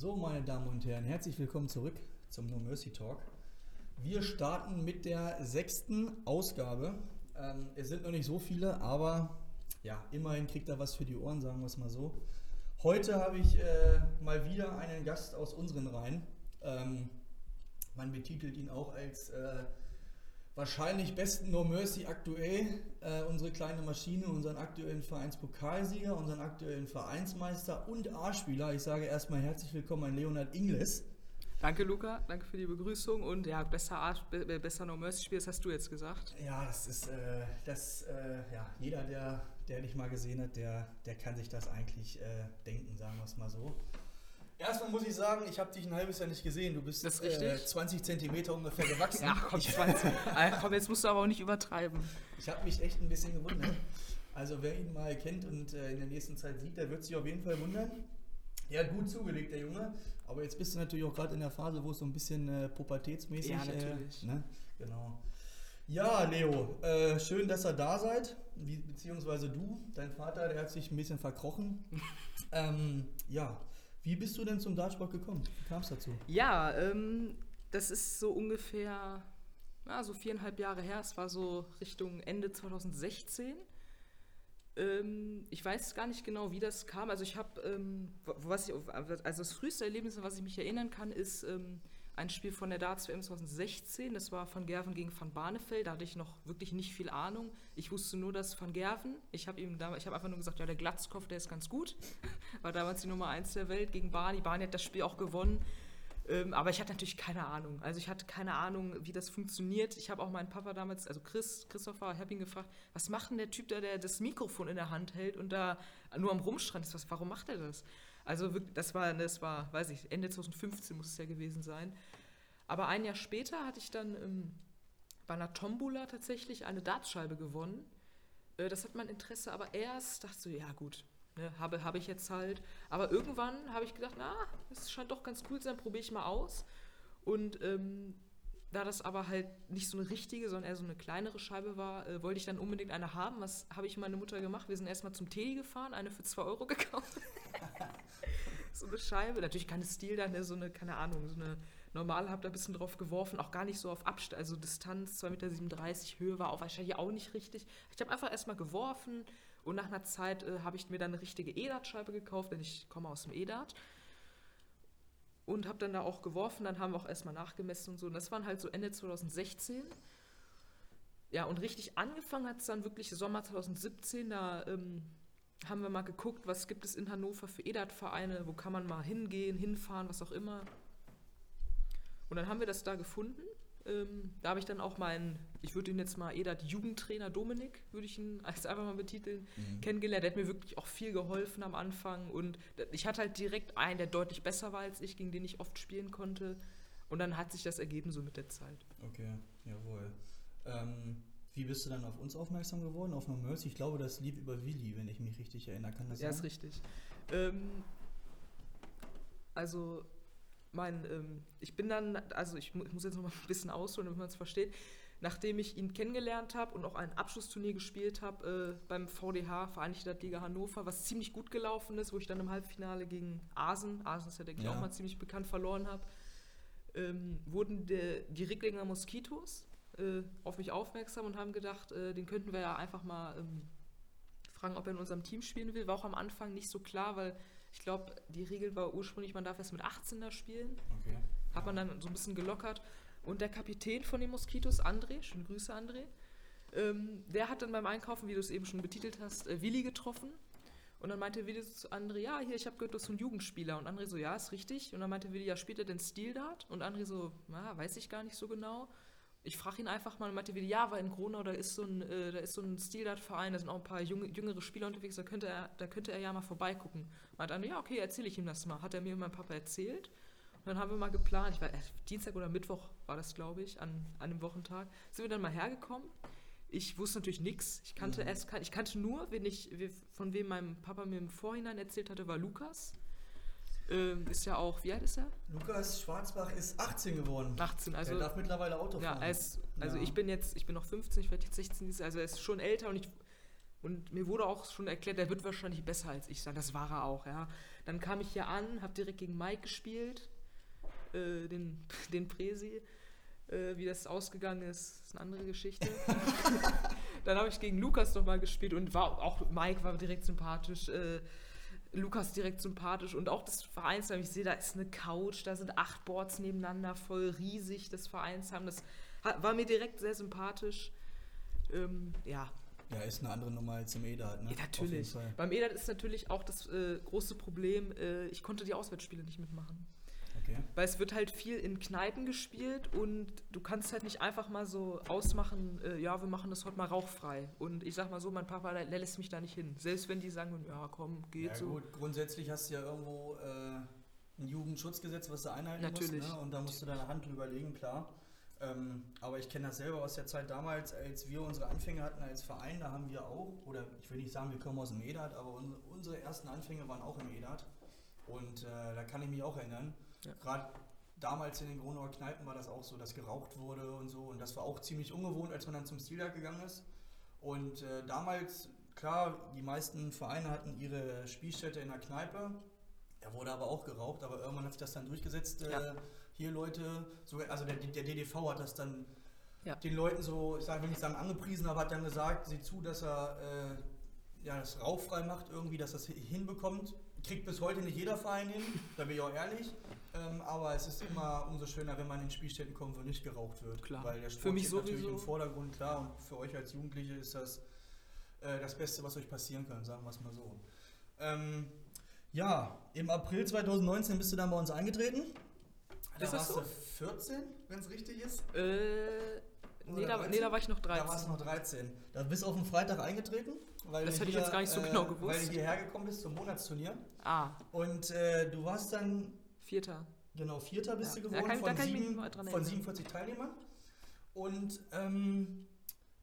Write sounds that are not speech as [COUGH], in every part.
So, meine Damen und Herren, herzlich willkommen zurück zum No Mercy Talk. Wir starten mit der sechsten Ausgabe. Ähm, es sind noch nicht so viele, aber ja, immerhin kriegt er was für die Ohren, sagen wir es mal so. Heute habe ich äh, mal wieder einen Gast aus unseren Reihen. Ähm, man betitelt ihn auch als äh, wahrscheinlich besten No Mercy aktuell. Äh, unsere kleine Maschine, unseren aktuellen Vereinspokalsieger, unseren aktuellen Vereinsmeister und A-Spieler. Ich sage erstmal herzlich willkommen an Leonhard Ingles. Danke, Luca. Danke für die Begrüßung. Und ja, besser, Art, besser No Mercy Spiel, das hast du jetzt gesagt. Ja, das ist, äh, das, äh, ja, jeder, der, der dich mal gesehen hat, der, der kann sich das eigentlich äh, denken, sagen wir es mal so. Erstmal muss ich sagen, ich habe dich ein halbes Jahr nicht gesehen. Du bist Das ist äh, 20 Zentimeter ungefähr gewachsen. [LAUGHS] Ja, komm, ich, 20. Äh, [LAUGHS] komm, jetzt musst du aber auch nicht übertreiben. ich habe mich echt ein bisschen gewundert. Also wer ihn mal kennt und äh, in der nächsten Zeit sieht, der wird sich auf jeden Fall wundern. Er hat gut zugelegt, der Junge. Aber jetzt bist du natürlich auch gerade in der Phase, wo es so ein bisschen äh, pubertätsmäßig Ja, natürlich. Äh, ne? Genau. Ja, Leo, äh, schön, dass ihr da seid. Wie, beziehungsweise du, dein Vater, der hat sich ein bisschen verkrochen. [LAUGHS] ähm, ja, wie bist du denn zum Dartsport gekommen? Wie kam es dazu? Ja, ähm, das ist so ungefähr, ja, so viereinhalb Jahre her. Es war so Richtung Ende 2016. Ähm, ich weiß gar nicht genau, wie das kam. Also ich habe, ähm, was ich, also das früheste Erlebnis, an was ich mich erinnern kann, ist ähm, ein Spiel von der Darts WM 2016. Das war Van Gerven gegen Van Barneveld. Da hatte ich noch wirklich nicht viel Ahnung. Ich wusste nur, dass Van Gerven. Ich habe ihm da, ich habe einfach nur gesagt, ja, der Glatzkopf, der ist ganz gut. [LAUGHS] War damals die Nummer 1 der Welt gegen Barney. Barney hat das Spiel auch gewonnen. Ähm, aber ich hatte natürlich keine Ahnung. Also ich hatte keine Ahnung, wie das funktioniert. Ich habe auch meinen Papa damals, also Chris, Christopher, ich habe ihn gefragt, was macht denn der Typ da, der das Mikrofon in der Hand hält und da nur am Rumschreien ist? Was, warum macht er das? Also wirklich, das war, das war, weiß ich, Ende 2015 muss es ja gewesen sein. Aber ein Jahr später hatte ich dann ähm, bei einer Tombola tatsächlich eine Dartscheibe gewonnen. Äh, das hat mein Interesse aber erst, dachte so, ja gut, ne, habe, habe ich jetzt halt. Aber irgendwann habe ich gedacht, na, das scheint doch ganz cool zu sein, probiere ich mal aus. Und ähm, da das aber halt nicht so eine richtige, sondern eher so eine kleinere Scheibe war, äh, wollte ich dann unbedingt eine haben. Was habe ich meine Mutter gemacht? Wir sind erstmal zum Teddy gefahren, eine für 2 Euro gekauft. [LAUGHS] so eine Scheibe, natürlich keine Stil dann, ne, so eine, keine Ahnung, so eine normale, habe da ein bisschen drauf geworfen, auch gar nicht so auf Abstand, also Distanz, 2,37 Meter, Höhe war auch wahrscheinlich auch nicht richtig. Ich habe einfach erstmal geworfen und nach einer Zeit äh, habe ich mir dann eine richtige E-Dart-Scheibe gekauft, denn ich komme aus dem E-Dart. Und habe dann da auch geworfen, dann haben wir auch erstmal nachgemessen und so. Und das waren halt so Ende 2016. Ja, und richtig angefangen hat es dann wirklich Sommer 2017. Da ähm, haben wir mal geguckt, was gibt es in Hannover für EDAT-Vereine, wo kann man mal hingehen, hinfahren, was auch immer. Und dann haben wir das da gefunden. Ähm, da habe ich dann auch meinen, ich würde ihn jetzt mal EDAT-Jugendtrainer Dominik, würde ich ihn als einfach mal betiteln, kennengelernt. Der hat mir wirklich auch viel geholfen am Anfang. Und ich hatte halt direkt einen, der deutlich besser war als ich, gegen den ich oft spielen konnte. Und dann hat sich das ergeben so mit der Zeit. Okay, jawohl. Ähm, wie bist du dann auf uns aufmerksam geworden? Auf No Mercy? Ich glaube, das lief über Willi, wenn ich mich richtig erinnere. Kann das Ja, ist sein? richtig. Ähm, also, mein, ähm, ich bin dann, also ich, ich muss jetzt noch mal [LAUGHS] ein bisschen ausholen, damit man es versteht. Nachdem ich ihn kennengelernt habe und auch ein Abschlussturnier gespielt habe äh, beim VDH, Vereinigte Liga Hannover, was ziemlich gut gelaufen ist, wo ich dann im Halbfinale gegen Asen, Asen ist ja, denke ich, Ja. auch mal ziemlich bekannt, verloren habe, ähm, wurden de, die Ricklinger Moskitos äh, auf mich aufmerksam und haben gedacht, äh, den könnten wir ja einfach mal ähm, fragen, ob er in unserem Team spielen will. War auch am Anfang nicht so klar, weil ich glaube, die Regel war ursprünglich, man darf erst mit 18 da spielen. Okay. Hat man dann so ein bisschen gelockert. Und der Kapitän von den Moskitos, André, schöne Grüße André, ähm, der hat dann beim Einkaufen, wie du es eben schon betitelt hast, äh, Willi getroffen. Und dann meinte Willi so zu André, ja, hier, ich habe gehört, du bist so ein Jugendspieler. Und André so, ja, ist richtig. Und dann meinte Willi, ja, spielt er denn Steel Dart? Und André so, na, weiß ich gar nicht so genau. Ich frage ihn einfach mal und meinte Willi, ja, weil in Gronau, da ist so ein, äh, da ist so ein Steel Dart Verein, da sind auch ein paar junge, jüngere Spieler unterwegs, da könnte er, da könnte er ja mal vorbeigucken. Meinte André, ja, okay, erzähle ich ihm das mal. Hat er mir und meinem Papa erzählt. Und dann haben wir mal geplant, ich war, äh, Dienstag oder Mittwoch war das, glaube ich, an, an einem Wochentag, sind wir dann mal hergekommen. Ich wusste natürlich nichts. Ich kannte Mhm. erst, ich kannte nur, wen ich, von wem mein Papa mir im Vorhinein erzählt hatte, war Lukas. Ähm, ist ja auch, wie alt ist er? Lukas Schwarzbach ist 18 geworden. 18, also er darf mittlerweile Auto ja, fahren. ist, also Ja. ich bin jetzt, ich bin noch 15, ich werde jetzt 16, dieses Jahr, also er ist schon älter und ich und mir wurde auch schon erklärt, er wird wahrscheinlich besser als ich sein. Das war er auch, ja. Dann kam ich hier an, habe direkt gegen Mike gespielt, äh, den, [LAUGHS] den Presi. Äh, wie das ausgegangen ist, ist eine andere Geschichte. [LAUGHS] dann habe ich gegen Lukas nochmal gespielt und war auch Mike war direkt sympathisch. Äh, Lukas direkt sympathisch und auch das Vereinsheim. Ich sehe, da ist eine Couch, da sind acht Boards nebeneinander, voll riesig, das Vereinsheim. Das war mir direkt sehr sympathisch. Ähm, ja. Ja, ist eine andere Nummer als im EDAT, ne? Ja, natürlich. Beim EDAT ist natürlich auch das äh, große Problem, äh, ich konnte die Auswärtsspiele nicht mitmachen. Okay. Weil es wird halt viel in Kneipen gespielt und du kannst halt nicht einfach mal so ausmachen, äh, ja, wir machen das heute mal rauchfrei. Und ich sag mal so, mein Papa der, der lässt mich da nicht hin. Selbst wenn die sagen, ja, komm, geht ja, so. Gut, grundsätzlich hast du ja irgendwo äh, ein Jugendschutzgesetz, was du einhalten Natürlich. musst. Ne? Und da musst du deine Hand drüber legen, klar. Ähm, aber ich kenne das selber aus der Zeit damals, als wir unsere Anfänge hatten als Verein, da haben wir auch, oder ich will nicht sagen, wir kommen aus dem EDAT, aber unsere, unsere ersten Anfänge waren auch im EDAT. Und äh, da kann ich mich auch erinnern. Ja. Gerade damals in den Gronauer Kneipen war das auch so, dass geraucht wurde und so. Und das war auch ziemlich ungewohnt, als man dann zum Stilwerk gegangen ist. Und äh, damals, klar, die meisten Vereine hatten ihre Spielstätte in der Kneipe. Da wurde aber auch geraucht, aber irgendwann hat sich das dann durchgesetzt. Äh, ja. Hier Leute, sogar, also der, der DDV hat das dann ja. den Leuten so, ich sage, will nicht sagen angepriesen, aber hat dann gesagt, sieh zu, dass er äh, ja, das rauchfrei macht irgendwie, dass das hinbekommt. Kriegt bis heute nicht jeder Verein hin, da bin ich auch ehrlich. Ähm, aber es ist immer umso schöner, wenn man in Spielstätten kommt, wo nicht geraucht wird. Klar. Weil der Sport für mich steht natürlich im Vordergrund, klar. Und für euch als Jugendliche ist das äh, das Beste, was euch passieren kann, sagen wir es mal so. Ähm, ja, im April 2019 bist du dann bei uns eingetreten. Da ist warst so? du 14, wenn es richtig ist? Äh, nee da, nee, da, war ich noch 13. Da warst du noch 13. Da bist du auf den Freitag eingetreten. Weil das hätte ich jetzt gar nicht so genau gewusst. Weil du hierher gekommen bist zum Monatsturnier. Ah. Und äh, du warst dann Vierter. Genau, Vierter bist ja. du geworden kann, von, sieben, von 47 Teilnehmern. Und ähm,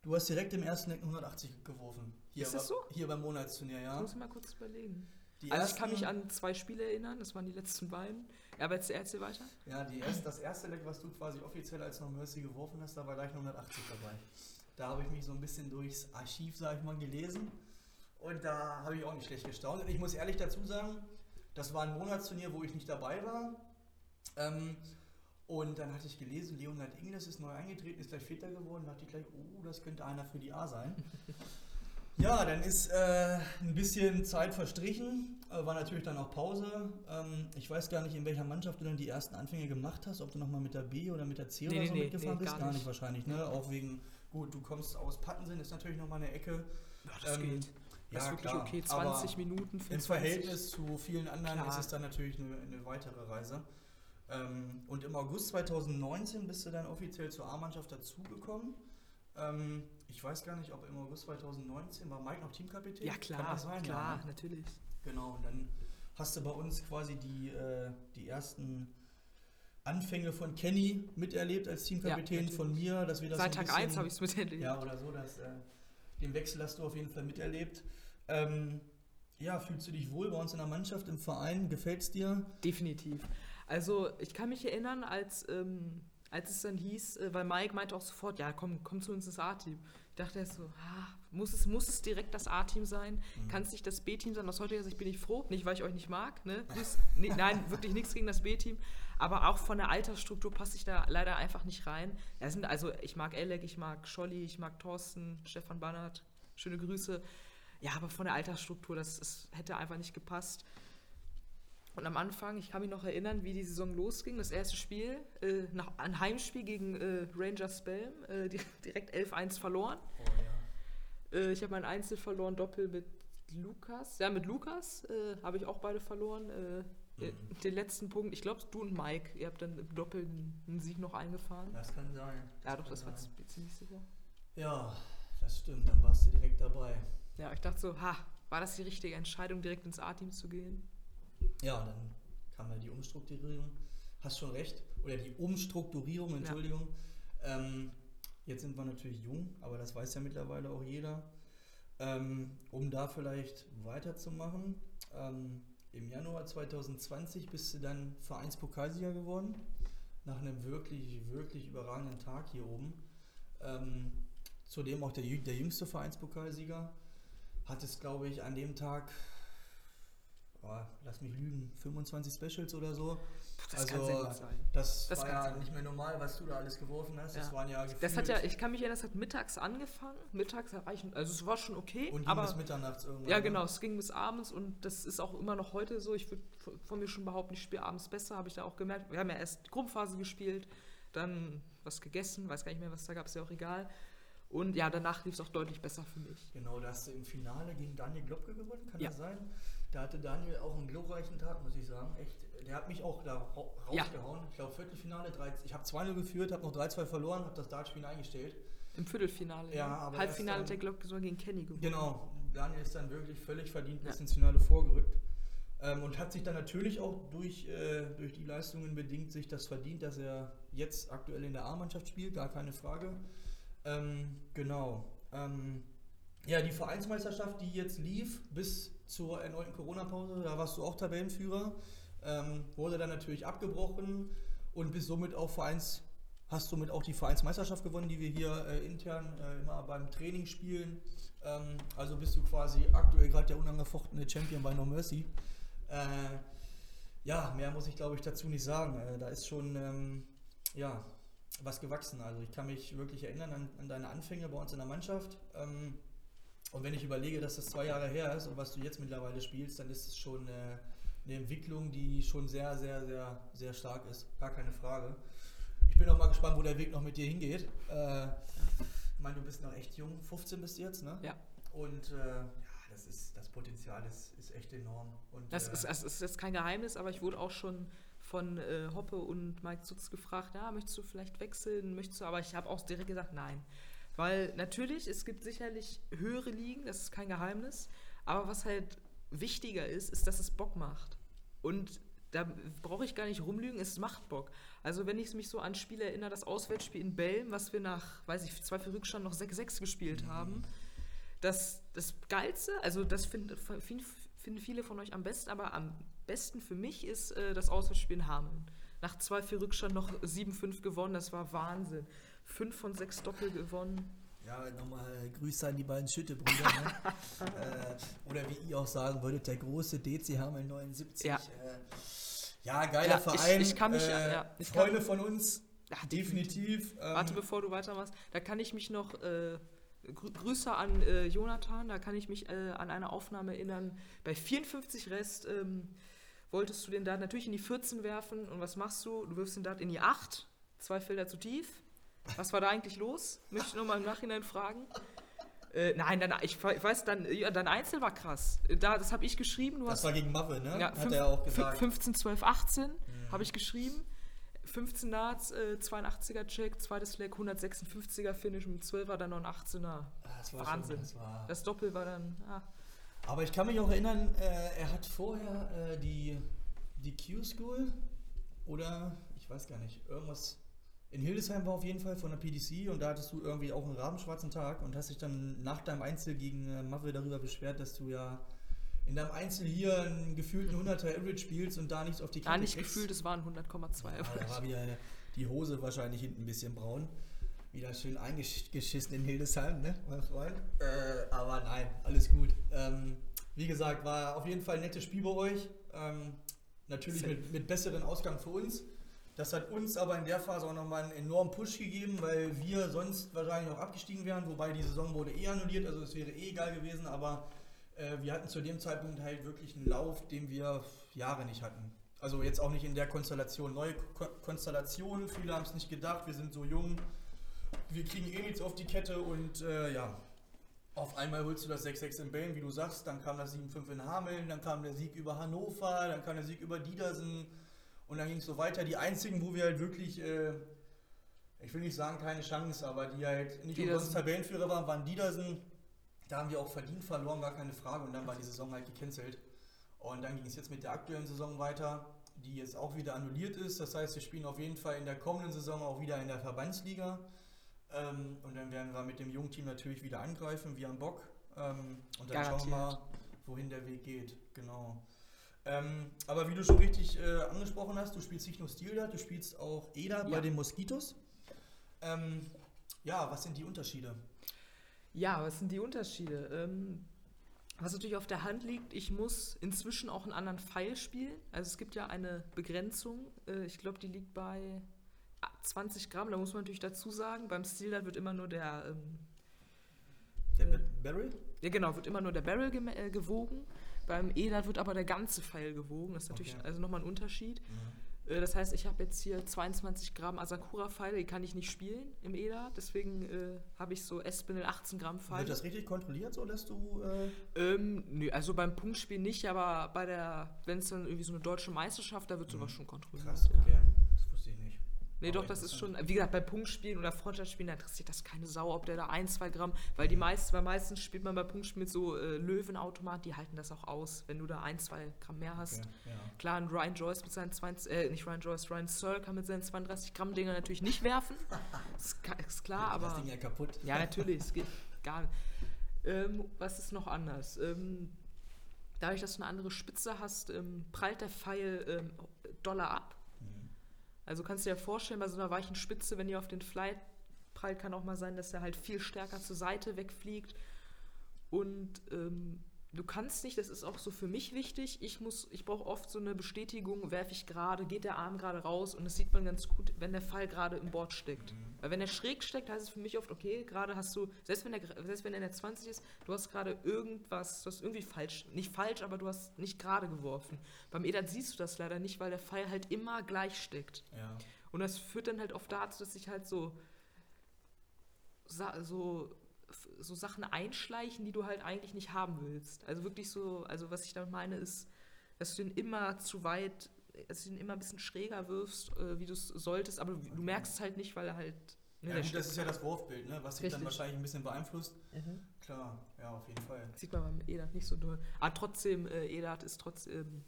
du hast direkt im ersten Eck 180 geworfen. Hier, ist das so? Hier beim Monatsturnier, ja. Ich muss mal kurz überlegen. Die also ich kann mich an zwei Spiele erinnern, das waren die letzten beiden. Ja, aber jetzt erzähl weiter. Ja, die erst, das erste Leck, was du quasi offiziell als No Mercy geworfen hast, da war gleich 180 dabei. Da habe ich mich so ein bisschen durchs Archiv, sag ich mal, gelesen. Und da habe ich auch nicht schlecht gestaunt. Und ich muss ehrlich dazu sagen, das war ein Monatsturnier, wo ich nicht dabei war. Ähm, und dann hatte ich gelesen, Leonhard Ingles ist neu eingetreten, ist gleich Väter geworden. Da dachte ich gleich, oh, das könnte einer für die A sein. [LAUGHS] ja, dann ist äh, ein bisschen Zeit verstrichen, äh, war natürlich dann auch Pause. Ähm, ich weiß gar nicht, in welcher Mannschaft du dann die ersten Anfänge gemacht hast, ob du nochmal mit der B oder mit der C nee, oder so nee, mitgefahren nee, bist. Gar nicht, gar nicht wahrscheinlich, ne? Auch wegen, gut, du kommst aus Pattensen, ist natürlich nochmal eine Ecke. Ja, das ähm, geht. Das ja, ist wirklich klar. okay, 20 Aber Minuten. 25. Im Verhältnis zu vielen anderen klar. ist es dann natürlich eine, eine weitere Reise. Ähm, und im August 2019 bist du dann offiziell zur A-Mannschaft dazugekommen. Ähm, ich weiß gar nicht, ob im August 2019 war Mike noch Teamkapitän. Ja, klar, sein? klar, ja, ne? natürlich. Genau, und dann hast du bei uns quasi die, äh, die ersten Anfänge von Kenny miterlebt als Teamkapitän, ja, von mir, dass wir das Seit so Tag 1 habe ich es miterlebt. Ja, oder so, dass, äh, den Wechsel hast du auf jeden Fall miterlebt. Ähm, ja, fühlst du dich wohl bei uns in der Mannschaft, im Verein? Gefällt es dir? Definitiv. Also ich kann mich erinnern, als, ähm, als es dann hieß, äh, weil Mike meinte auch sofort, ja, komm, komm zu uns ins A-Team. Ich dachte erst so, ah, muss, es, muss es direkt das A-Team sein? Mhm. Kann es nicht das B-Team sein? Aus heutiger Sicht bin ich froh, nicht weil ich euch nicht mag. Ne? nee, nein, [LAUGHS] wirklich nichts gegen das B-Team. Aber auch von der Altersstruktur passe ich da leider einfach nicht rein. Ja, sind, also ich mag Elek, ich mag Scholli, ich mag Thorsten, Stefan Bannert, schöne Grüße. Ja, aber von der Altersstruktur, das, das hätte einfach nicht gepasst. Und am Anfang, ich kann mich noch erinnern, wie die Saison losging. Das erste Spiel, äh, nach, ein Heimspiel gegen äh, Rangers Spelm, äh, [LAUGHS] direkt 11-1 verloren. Oh, ja. Äh, ich habe mein Einzel verloren, Doppel mit Lukas. Ja, mit Lukas äh, habe ich auch beide verloren. Äh, mhm. Den letzten Punkt, ich glaube, du und Mike, ihr habt dann im Doppel einen Sieg noch eingefahren. Das kann sein. Das ja, doch, das sein. war ziemlich sicher. Ja, das stimmt, dann warst du direkt dabei. Ja, ich dachte so, ha, war das die richtige Entscheidung, direkt ins A-Team zu gehen? Ja, dann kam ja die Umstrukturierung. Hast schon recht. Oder die Umstrukturierung, Entschuldigung. Ja. Ähm, jetzt sind wir natürlich jung, aber das weiß ja mittlerweile auch jeder. Ähm, um da vielleicht weiterzumachen, ähm, im Januar 2020 bist du dann Vereinspokalsieger geworden. Nach einem wirklich, wirklich überragenden Tag hier oben. Ähm, zudem auch der, der jüngste Vereinspokalsieger. Hattest, glaube ich, an dem Tag oh, lass mich lügen, 25 Specials oder so. Das also, kann sehr gut sein. Das, Das war ja sein. nicht mehr normal, was du da alles geworfen hast. Das Ja. waren ja Das hat ja, gefühlt- ich kann mich erinnern, das hat mittags angefangen. Mittags erreichen, also es war schon okay, und ging aber bis mitternachts irgendwann. ja ne? genau, es ging bis abends und das ist auch immer noch heute so. Ich würde von mir schon behaupten, ich spiele abends besser, habe ich da auch gemerkt. Wir haben ja erst die Gruppenphase gespielt, dann was gegessen, weiß gar nicht mehr, was da gab, ist ja auch egal. Und ja, danach lief es auch deutlich besser für mich. Genau, da hast du im Finale gegen Daniel Globke gewonnen, kann Ja. das sein? Da hatte Daniel auch einen glorreichen Tag, muss ich sagen. Echt, der hat mich auch da ra- Ja. rausgehauen. Ich glaube, Viertelfinale, 3, ich habe 2-0 geführt, habe noch 3-2 verloren, habe das Dartspiel eingestellt. Im Viertelfinale. Ja, ne? aber Halbfinale hat der Glocke sogar gegen Kenny gewonnen. Genau, Daniel ist dann wirklich völlig verdient bis Ja. ins Finale vorgerückt. Ähm, und hat sich dann natürlich auch durch, äh, durch die Leistungen bedingt sich das verdient, dass er jetzt aktuell in der A-Mannschaft spielt, gar keine Frage. Ähm, genau. Ähm, ja, die Vereinsmeisterschaft, die jetzt lief bis zur erneuten Corona-Pause, da warst du auch Tabellenführer, ähm, wurde dann natürlich abgebrochen und bist somit auch Vereins, hast somit auch die Vereinsmeisterschaft gewonnen, die wir hier äh, intern äh, immer beim Training spielen. Ähm, also bist du quasi aktuell gerade der unangefochtene Champion bei No Mercy. Äh, ja, mehr muss ich glaube ich dazu nicht sagen. Äh, da ist schon ähm, ja, was gewachsen. Also ich kann mich wirklich erinnern an, an deine Anfänge bei uns in der Mannschaft. Ähm, und wenn ich überlege, dass das zwei Jahre her ist und was du jetzt mittlerweile spielst, dann ist es schon äh, eine Entwicklung, die schon sehr, sehr, sehr, sehr stark ist. Gar keine Frage. Ich bin auch mal gespannt, wo der Weg noch mit dir hingeht. Äh, ich meine, du bist noch echt jung, 15 bist du jetzt, ne? Ja. Und äh, ja, das, ist, das Potenzial ist, ist echt enorm. Und, Das äh, ist, das ist jetzt kein Geheimnis, aber ich wurde auch schon von äh, Hoppe und Mike Zutz gefragt, ja, möchtest du vielleicht wechseln, möchtest du, aber ich habe auch direkt gesagt, nein. Weil natürlich, es gibt sicherlich höhere Ligen, das ist kein Geheimnis, aber was halt wichtiger ist, ist, dass es Bock macht. Und da brauche ich gar nicht rumlügen, es macht Bock. Also wenn ich mich so an Spiele erinnere, das Auswärtsspiel in Belm, was wir nach, weiß ich, zwei für Rückstand noch 6-6 gespielt haben, das, das Geilste, also das find, find, finden viele von euch am besten, aber am besten für mich ist äh, das Auswärtsspiel in Hameln. Nach 2-4 Rückstand noch 7-5 gewonnen, das war Wahnsinn. 5 von 6 Doppel gewonnen. Ja, nochmal Grüße an die beiden Schütte-Brüder. ne? [LAUGHS] äh, oder wie ihr auch sagen würdet, der große DC Hameln 79. Ja. Äh, ja, geiler Ja, ich- Verein. ich kann mich- äh, ja, ich Freunde kann- von uns, Ja, definitiv. Ähm, Warte, bevor du weitermachst. Da kann ich mich noch, äh, Grü Grüße an äh, Jonathan, da kann ich mich äh, an eine Aufnahme erinnern. Bei 54 Rest ähm, wolltest du den Dart natürlich in die 14 werfen und was machst du? Du wirfst den Dart in die 8, zwei Felder zu tief. Was war da eigentlich los? Möchte ich nochmal im Nachhinein fragen. Äh, nein, dann, ich, we- ich weiß, dann, ja, dein Einzel war krass. Da, das habe ich geschrieben. Das hast war gegen Mave, ne? ja, Hat fünf- er auch gesagt. 15, 12, 18 habe ich geschrieben. 15 Darts, äh, 82er Check, zweites Leg, 156er Finish mit 12er, dann noch ein 18er. Ah, das war Wahnsinn. Schon, das war Das Doppel war dann, ah, Aber ich kann mich auch erinnern, äh, er hat vorher äh, die, die Q-School oder ich weiß gar nicht, irgendwas. In Hildesheim war auf jeden Fall von der PDC und da hattest du irgendwie auch einen rabenschwarzen Tag und hast dich dann nach deinem Einzel gegen äh, Maffe darüber beschwert, dass du ja in deinem Einzel hier einen gefühlten [LAUGHS] 100er Average spielst und da nichts auf die gar nicht kriegst. gefühlt, es waren 100,2. Ja, da war wieder die Hose wahrscheinlich hinten ein bisschen braun. Wieder schön eingeschissen in Hildesheim, ne, mein Freund? Äh, aber nein, alles gut. Ähm, wie gesagt, war auf jeden Fall ein nettes Spiel bei euch. Ähm, natürlich mit, mit besseren Ausgang für uns. Das hat uns aber in der Phase auch nochmal einen enormen Push gegeben, weil wir sonst wahrscheinlich auch abgestiegen wären, wobei die Saison wurde eh annulliert, also es wäre eh egal gewesen, aber äh, wir hatten zu dem Zeitpunkt halt wirklich einen Lauf, den wir Jahre nicht hatten. Also jetzt auch nicht in der Konstellation. Neue Ko Konstellationen, viele haben es nicht gedacht, wir sind so jung, wir kriegen eh nichts auf die Kette und äh, ja, auf einmal holst du das 6-6 in Belgien, wie du sagst, dann kam das 7-5 in Hameln, dann kam der Sieg über Hannover, dann kam der Sieg über Diedersen und dann ging es so weiter. Die einzigen, wo wir halt wirklich, äh, ich will nicht sagen keine Chance, aber die halt nicht Diedersen. umsonst Tabellenführer waren, waren Diedersen. Da haben wir auch verdient verloren, gar keine Frage. Und dann war die Saison halt gecancelt. Und dann ging es jetzt mit der aktuellen Saison weiter, die jetzt auch wieder annulliert ist. Das heißt, wir spielen auf jeden Fall in der kommenden Saison auch wieder in der Verbandsliga. Ähm, und dann werden wir mit dem Jungteam natürlich wieder angreifen. Wir haben Bock. Ähm, und dann schauen wir mal, Garantiert. wohin der Weg geht. Genau. Ähm, aber wie du schon richtig äh, angesprochen hast, du spielst nicht nur Stilda, du spielst auch EDA bei Ja. den Moskitos. Ähm, ja, was sind die Unterschiede? Ja, was sind die Unterschiede? Ähm, Was natürlich auf der Hand liegt, ich muss inzwischen auch einen anderen Pfeil spielen. Also es gibt ja eine Begrenzung. Äh, ich glaube, die liegt bei 20 Gramm. Da muss man natürlich dazu sagen, beim Steel wird immer nur der... Ähm, der äh, Barrel? Ja, genau, wird immer nur der Barrel äh, gewogen. Beim EDAT wird aber der ganze Pfeil gewogen. Das ist natürlich okay. also nochmal ein Unterschied. Mhm. Äh, das heißt, ich habe jetzt hier 22 Gramm Asakura-Pfeile, die kann ich nicht spielen im EDA. Deswegen äh, habe ich so S-Spindel 18 Gramm Pfeile. Wird das richtig kontrolliert, so lässt du? Äh ähm, nö, also beim Punktspiel nicht, aber bei der, wenn es dann irgendwie so eine deutsche Meisterschaft, da wird sowas mhm. schon kontrolliert. Krass, okay. Ja. Nee, doch, das ist schon, wie gesagt, bei Punktspielen oder Freundschaftsspielen, da interessiert das keine Sau, ob der da ein, zwei Gramm, weil die meisten, weil meistens spielt man bei Punktspielen mit so äh, Löwenautomat, die halten das auch aus, wenn du da ein, zwei Gramm mehr hast. Okay, ja. Klar, ein Ryan Joyce mit seinen 20, äh, nicht Ryan Joyce, Ryan Searle kann mit seinen 32 Gramm Dinger natürlich nicht werfen. [LAUGHS] ist, ist klar, aber. Das Ding ja kaputt. Ja, natürlich, es geht gar nicht. Ähm, was ist noch anders? Ähm, dadurch, dass du eine andere Spitze hast, ähm, prallt der Pfeil ähm, Dollar ab. Also kannst du dir vorstellen, bei so einer weichen Spitze, wenn ihr auf den Flight prallt, kann auch mal sein, dass er halt viel stärker zur Seite wegfliegt. Und ähm, du kannst nicht, das ist auch so für mich wichtig, ich muss, ich brauche oft so eine Bestätigung, werfe ich gerade, geht der Arm gerade raus und das sieht man ganz gut, wenn der Fall gerade im Board steckt. Mhm. Weil wenn er schräg steckt, heißt es für mich oft, okay, gerade hast du, selbst wenn, der, selbst wenn er in der 20 ist, du hast gerade irgendwas, du hast irgendwie falsch, nicht falsch, aber du hast nicht gerade geworfen. Beim Edat siehst du das leider nicht, weil der Pfeil halt immer gleich steckt. Ja. Und das führt dann halt oft dazu, dass sich halt so, so so Sachen einschleichen, die du halt eigentlich nicht haben willst. Also wirklich so, also was ich damit meine, ist, dass du ihn immer zu weit, dass du ihn immer ein bisschen schräger wirfst, äh, wie du es solltest, aber du, du merkst es halt nicht, weil er halt. Ne, ja, gut, das ist ja das Wurfbild, ne? was dich Richtig. dann wahrscheinlich ein bisschen beeinflusst. Mhm. Klar, ja, auf jeden Fall. Das sieht man beim Edat nicht so doll. Aber trotzdem, äh, Edat ist trotzdem.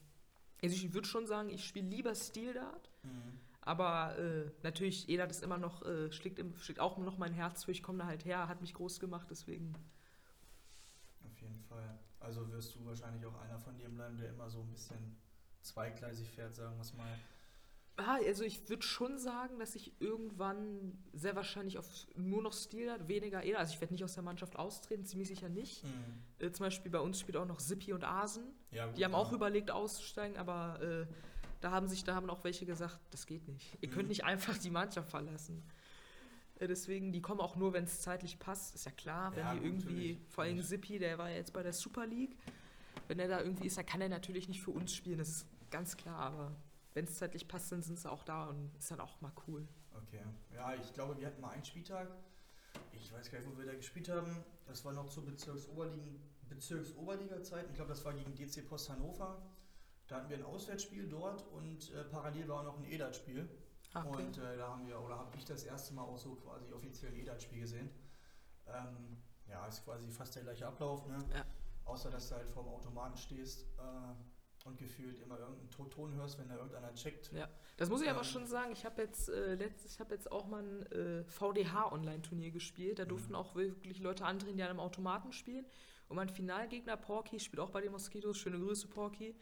Also ich würde schon sagen, ich spiele lieber Steel Dart. Mhm aber äh, natürlich, Edat ist immer noch, äh, schlägt, im, schlägt auch noch mein Herz für. Ich komme da halt her, hat mich groß gemacht, deswegen. Auf jeden Fall. Also wirst du wahrscheinlich auch einer von dir bleiben, der immer so ein bisschen zweigleisig fährt, sagen wir es mal. Ah, also ich würde schon sagen, dass ich irgendwann sehr wahrscheinlich auf nur noch Stil hat, weniger Eder. Also ich werde nicht aus der Mannschaft austreten, ziemlich sicher nicht. Mhm. Äh, zum Beispiel bei uns spielt auch noch Sippi und Asen. Ja, gut, die haben ja. auch überlegt auszusteigen, aber äh, da haben sich, da haben auch welche gesagt, das geht nicht. Ihr könnt mhm. nicht einfach die Mannschaft verlassen. Äh, deswegen, die kommen auch nur, wenn es zeitlich passt, ist ja klar. Wenn ja, die irgendwie, natürlich. vor allem Sippi, der war ja jetzt bei der Super League, wenn er da irgendwie ist, dann kann er natürlich nicht für uns spielen, das ist ganz klar, aber wenn es zeitlich passt, dann sind sie auch da und ist dann auch mal cool. Okay, ja, ich glaube, wir hatten mal einen Spieltag, ich weiß gar nicht, wo wir da gespielt haben, das war noch zur Bezirksoberliga, Bezirksoberliga-Zeit, ich glaube, das war gegen DC Post Hannover. Da hatten wir ein Auswärtsspiel dort und äh, parallel war auch noch ein EDAT-Spiel. Okay. Und äh, da haben wir, oder habe ich das erste Mal auch so quasi offiziell ein EDAT-Spiel gesehen. Ähm, ja, ist quasi fast der gleiche Ablauf, ne? Ja. Außer dass du halt vor dem Automaten stehst äh, und gefühlt immer irgendeinen Ton hörst, wenn da irgendeiner checkt. Ja, das muss ich ähm, aber schon sagen. Ich habe jetzt, äh, letzt, hab jetzt auch mal ein äh, VDH-Online-Turnier gespielt. Da durften mhm. auch wirklich Leute antreten, die an einem Automaten spielen. Und mein Finalgegner, Porky, spielt auch bei den Moskitos. Schöne Grüße, Porky.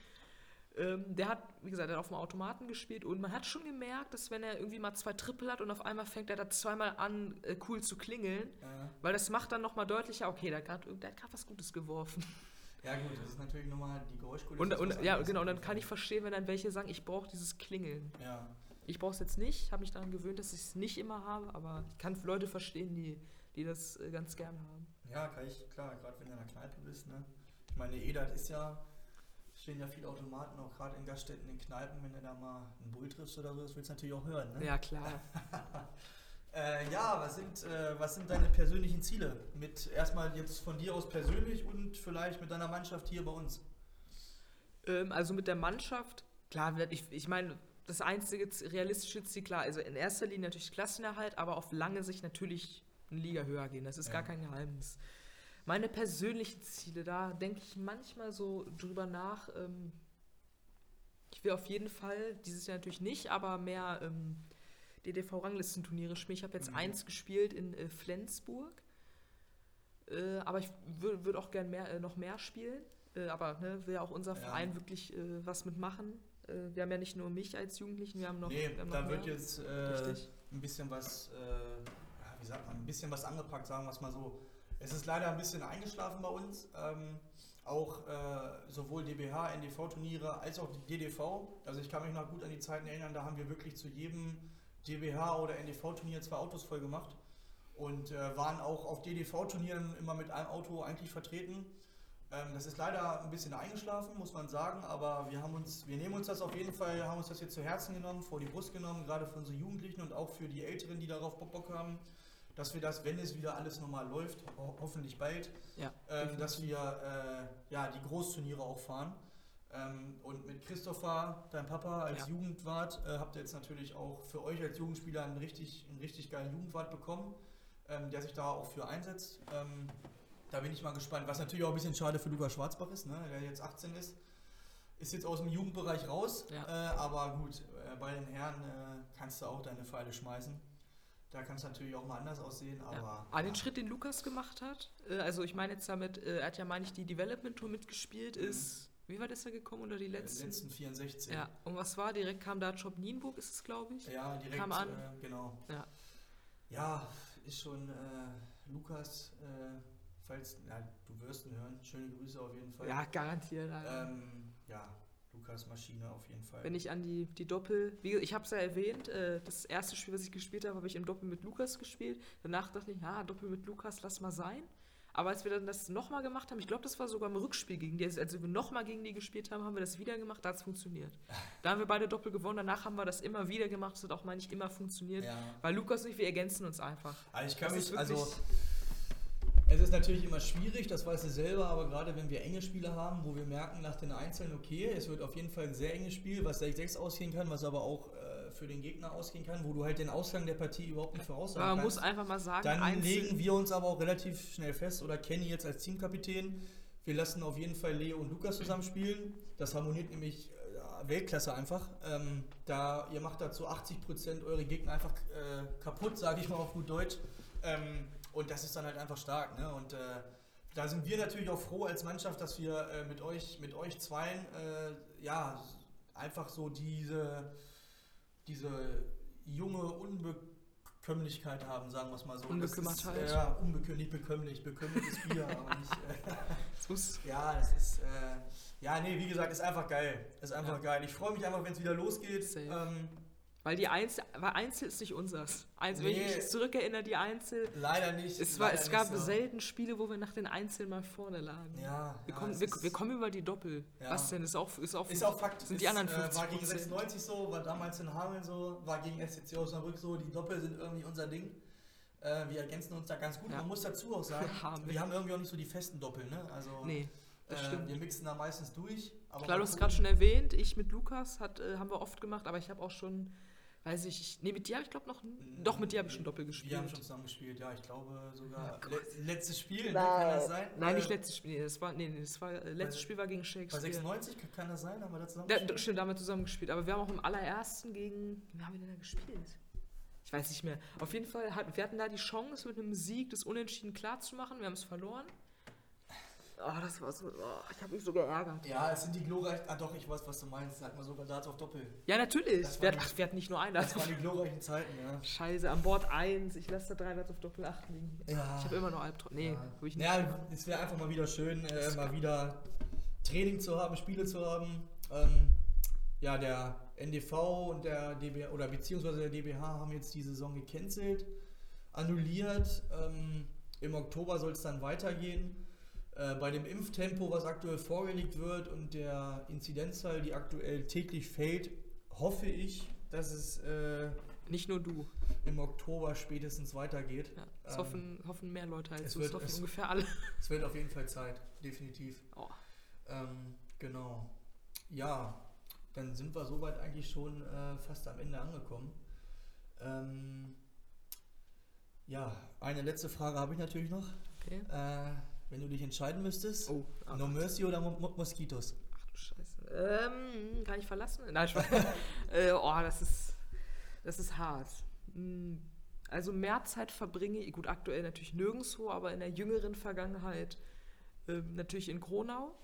Ähm, der hat, wie gesagt, hat auf dem Automaten gespielt und man hat schon gemerkt, dass wenn er irgendwie mal zwei Triple hat und auf einmal fängt er da zweimal an, äh, cool zu klingeln, ja. weil das macht dann nochmal deutlicher, okay, der, grad, der hat gerade was Gutes geworfen. Ja gut, das ist natürlich nochmal die Geräuschkulisse. Und, und ja, genau, und dann kann ich verstehen, wenn dann welche sagen, ich brauche dieses Klingeln. Ja. Ich brauche es jetzt nicht, habe mich daran gewöhnt, dass ich es nicht immer habe, aber ich kann Leute verstehen, die, die das äh, ganz gern haben. Ja, kann ich, klar, gerade wenn du in der Kneipe bist, ne? Ich meine, EDAT ist ja stehen ja viele Automaten, auch gerade in Gaststätten, in Kneipen, wenn du da mal einen Bull triffst oder so, das willst du natürlich auch hören. Ne? Ja, klar. [LAUGHS] äh, ja, was sind, äh, was sind deine persönlichen Ziele? Mit erstmal jetzt von dir aus persönlich und vielleicht mit deiner Mannschaft hier bei uns? Ähm, also mit der Mannschaft, klar, ich, ich meine, das einzige realistische Ziel, klar, also in erster Linie natürlich Klassenerhalt, aber auf lange Sicht natürlich eine Liga höher gehen. Das ist ja. gar kein Geheimnis. Meine persönlichen Ziele, da denke ich manchmal so drüber nach. Ähm, ich will auf jeden Fall, dieses Jahr natürlich nicht, aber mehr ähm, DDV-Ranglistenturniere spielen. Ich habe jetzt mhm. eins gespielt in äh, Flensburg. Äh, aber ich würde würd auch gerne mehr, äh, noch mehr spielen. Äh, aber ne, will ja auch unser ja. Verein wirklich äh, was mitmachen. Äh, wir haben ja nicht nur mich als Jugendlichen, wir haben noch. Nee, haben da noch wird jetzt ein bisschen was, wie sagt man, ein bisschen was angepackt, sagen wir es mal so. Es ist leider ein bisschen eingeschlafen bei uns, ähm, auch äh, sowohl DBH, NDV-Turniere als auch die DDV. Also ich kann mich noch gut an die Zeiten erinnern, da haben wir wirklich zu jedem DBH oder NDV-Turnier zwei Autos voll gemacht und äh, waren auch auf DDV-Turnieren immer mit einem Auto eigentlich vertreten. Ähm, das ist leider ein bisschen eingeschlafen, muss man sagen, aber wir haben uns, wir nehmen uns das auf jeden Fall, haben uns das jetzt zu Herzen genommen, vor die Brust genommen, gerade für unsere Jugendlichen und auch für die Älteren, die darauf Bock haben dass wir das, wenn es wieder alles normal läuft, ho hoffentlich bald, ja, ähm, dass wir äh, ja, die Großturniere auch fahren. Ähm, und mit Christopher, dein Papa als ja. Jugendwart, äh, habt ihr jetzt natürlich auch für euch als Jugendspieler einen richtig, einen richtig geilen Jugendwart bekommen, ähm, der sich da auch für einsetzt. Ähm, da bin ich mal gespannt. Was natürlich auch ein bisschen schade für Lukas Schwarzbach ist, ne, der jetzt 18 ist. Ist jetzt aus dem Jugendbereich raus, ja. äh, aber gut, äh, bei den Herren äh, kannst du auch deine Pfeile schmeißen. Da kann es natürlich auch mal anders aussehen, aber. Ja. Ah, den Schritt, den Lukas gemacht hat, äh, also ich meine jetzt damit, äh, er hat ja, meine ich, die Development Tour mitgespielt, mhm. ist. Wie weit ist er gekommen unter die letzten? Die letzten 64. Ja, und was war? Direkt kam da Job Nienburg, ist es, glaube ich? Ja, direkt. Kam an. Äh, genau. Ja. ja, ist schon äh, Lukas, äh, falls, ja, du wirst ihn hören. Schöne Grüße auf jeden Fall. Ja, garantiert. Ähm, ja, Lukas Maschine auf jeden Fall. Wenn ich an die, die Doppel, wie, ich habe es ja erwähnt, äh, das erste Spiel, was ich gespielt habe, habe ich im Doppel mit Lukas gespielt. Danach dachte ich, ja, Doppel mit Lukas, lass mal sein. Aber als wir dann das nochmal gemacht haben, ich glaube, das war sogar im Rückspiel gegen die, als wir nochmal gegen die gespielt haben, haben wir das wieder gemacht, da hat es funktioniert. [LAUGHS] Da haben wir beide Doppel gewonnen, danach haben wir das immer wieder gemacht, es hat auch mal nicht immer funktioniert, ja. weil Lukas und ich, wir ergänzen uns einfach. Also ich kann das mich, also es ist natürlich immer schwierig, das weißt du selber, aber gerade wenn wir enge Spiele haben, wo wir merken nach den Einzelnen, okay, es wird auf jeden Fall ein sehr enges Spiel, was 6-6 ausgehen kann, was aber auch äh, für den Gegner ausgehen kann, wo du halt den Ausgang der Partie überhaupt nicht voraussagen kannst. Man muss einfach mal sagen, dann Einzel legen wir uns aber auch relativ schnell fest, oder Kenny jetzt als Teamkapitän, wir lassen auf jeden Fall Leo und Lukas zusammen spielen. Das harmoniert nämlich äh, Weltklasse einfach. Ähm, da ihr macht dazu 80% eure Gegner einfach äh, kaputt, sage ich mal auf gut Deutsch. Ähm, und das ist dann halt einfach stark. Ne? Und äh, da sind wir natürlich auch froh als Mannschaft, dass wir äh, mit euch, mit euch zweien, äh, ja, einfach so diese, diese junge Unbekömmlichkeit haben, sagen wir es mal so. Unbekümmertheit. Ist, ja, unbekümmert, bekömmlich, bekömmliches Bier, aber nicht. Äh, [LAUGHS] ja, das ist. Äh, ja, nee, wie gesagt, ist einfach geil. Ist einfach ja. geil. Ich freue mich einfach, wenn es wieder losgeht. Ähm, weil die Einzel, weil Einzel ist nicht unseres. Also, nee, wenn ich mich zurückerinnere, die Einzel. Leider nicht. Es, war, leider es gab so. selten Spiele, wo wir nach den Einzeln mal vorne lagen. Ja, wir, ja, kommen, wir, wir, kommen über die Doppel. Ja. Was denn? Ist auch, ist auch, ist auch Fakt. Sind die anderen 50 äh, War gegen 96 so, war damals in Hameln so, war gegen SCC Osnabrück so. Die Doppel sind irgendwie unser Ding. Äh, wir ergänzen uns da ganz gut. Ja. Man muss dazu auch sagen, [LAUGHS] wir haben irgendwie auch nicht so die festen Doppel. Ne? Also, nee. Das äh, wir mixen da meistens durch. Klar, du hast gerade schon erwähnt, ich mit Lukas hat, äh, haben wir oft gemacht, aber ich habe auch schon weiß ich, ich nee, mit dir habe ich glaube noch, doch mit dir habe ich schon Doppel gespielt. Wir haben schon zusammen gespielt, ja, ich glaube sogar oh Le letztes Spiel, ne, kann das sein? Nein, nicht letztes Spiel, das war, nee, das war, äh, letztes Spiel war gegen Shakespeare. Bei 96 kann das sein, haben wir da zusammen gespielt? Ja, stimmt, da haben wir zusammen gespielt, aber wir haben auch im allerersten gegen, wie haben wir denn da gespielt? Ich weiß nicht mehr. Auf jeden Fall, hat, wir hatten da die Chance, mit einem Sieg das Unentschieden klar zu machen, wir haben es verloren. Oh, das war so. Oh, ich habe mich so geärgert. Ja, es sind die glorreichen. Ah, doch, ich weiß, was du meinst. Sag mal sogar Darts auf Doppel. Ja, natürlich. Wir, ach, wir hatten nicht nur einen. Das waren die glorreichen Zeiten, ja. Scheiße, an Bord 1. Ich lasse da drei Darts auf Doppel 8 liegen. Ja. Ich habe immer noch Albtraum. Nee, ja. ich nicht. Ja, es wäre einfach mal wieder schön, äh, mal wieder Training zu haben, Spiele zu haben. Ähm, ja, der NDV und der DBH, oder beziehungsweise der DBH haben jetzt die Saison gecancelt, annulliert. Ähm, Im Oktober soll es dann weitergehen. Äh, bei dem Impftempo, was aktuell vorgelegt wird und der Inzidenzzahl, die aktuell täglich fällt, hoffe ich, dass es äh, nicht nur du im Oktober spätestens weitergeht. Ja, es ähm, hoffen, hoffen mehr Leute als es du, wird, es hoffen es, ungefähr alle. [LAUGHS] Es wird auf jeden Fall Zeit, definitiv. Oh. Ähm, genau. Ja, dann sind wir soweit eigentlich schon äh, fast am Ende angekommen. Ähm, ja, eine letzte Frage habe ich natürlich noch. Okay. Äh, wenn du dich entscheiden müsstest, oh, No Mercy oder Mo Moskitos? Ach du Scheiße. Ähm, kann ich verlassen? Nein, ich [LAUGHS] äh, Oh, das ist, das ist hart. Hm, also mehr Zeit verbringe ich, gut, aktuell natürlich nirgendwo, aber in der jüngeren Vergangenheit äh, natürlich in Gronau.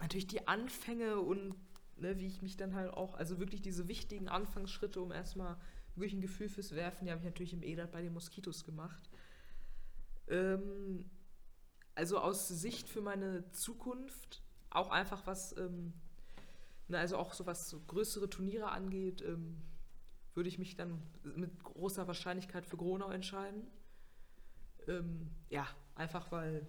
Natürlich die Anfänge und ne, wie ich mich dann halt auch, also wirklich diese wichtigen Anfangsschritte, um erstmal wirklich ein Gefühl fürs Werfen, die habe ich natürlich im EDAT bei den Moskitos gemacht. Ähm, also aus Sicht für meine Zukunft auch einfach was, ähm, ne, also auch so was so größere Turniere angeht, ähm, würde ich mich dann mit großer Wahrscheinlichkeit für Gronau entscheiden. Ähm, ja, einfach weil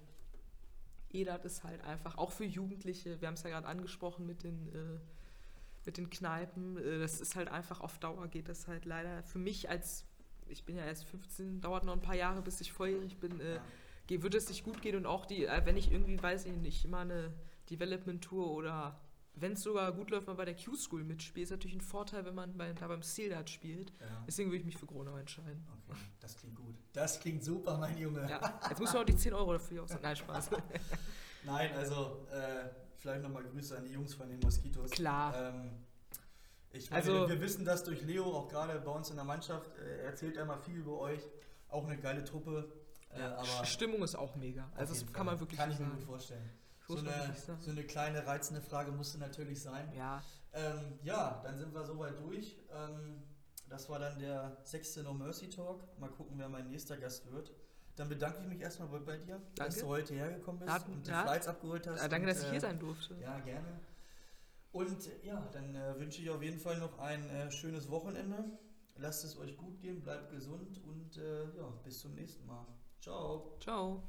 EDAT ist halt einfach, auch für Jugendliche, wir haben es ja gerade angesprochen mit den, äh, mit den Kneipen, äh, das ist halt einfach auf Dauer geht das halt leider für mich als, ich bin ja erst 15, dauert noch ein paar Jahre, bis ich volljährig bin, äh, ja. Würde es nicht gut gehen und auch die, äh, wenn ich irgendwie, weiß ich nicht, immer eine Development-Tour oder wenn es sogar gut läuft, mal bei der Q-School mitspielt, ist natürlich ein Vorteil, wenn man bei, da beim Sealdart spielt. Ja. Deswegen würde ich mich für Gronau entscheiden. Okay, das klingt gut. Das klingt super, mein Junge. Ja, jetzt muss man auch die 10 Euro dafür ausgeben. Nein, Spaß. [LAUGHS] Nein, also äh, vielleicht nochmal Grüße an die Jungs von den Moskitos. Klar. Ähm, ich meine, also, wir wissen das durch Leo, auch gerade bei uns in der Mannschaft, äh, erzählt er mal viel über euch. Auch eine geile Truppe. Äh, ja, Stimmung ist auch mega. Also das kann man wirklich Kann ich mir gut vorstellen. So eine, so eine, kleine reizende Frage musste natürlich sein. Ja. Ähm, ja, dann sind wir soweit durch. Ähm, das war dann der sechste No Mercy Talk. Mal gucken, wer mein nächster Gast wird. Dann bedanke ich mich erstmal bei dir, danke. dass du heute hergekommen bist ja, und die. Flights abgeholt hast. Ja, danke, und, dass ich hier äh, sein durfte. Ja, gerne. Und ja, dann äh, wünsche ich auf jeden Fall noch ein äh, schönes Wochenende. Lasst es euch gut gehen, bleibt gesund und äh, ja, bis zum nächsten Mal. Ciao. Ciao.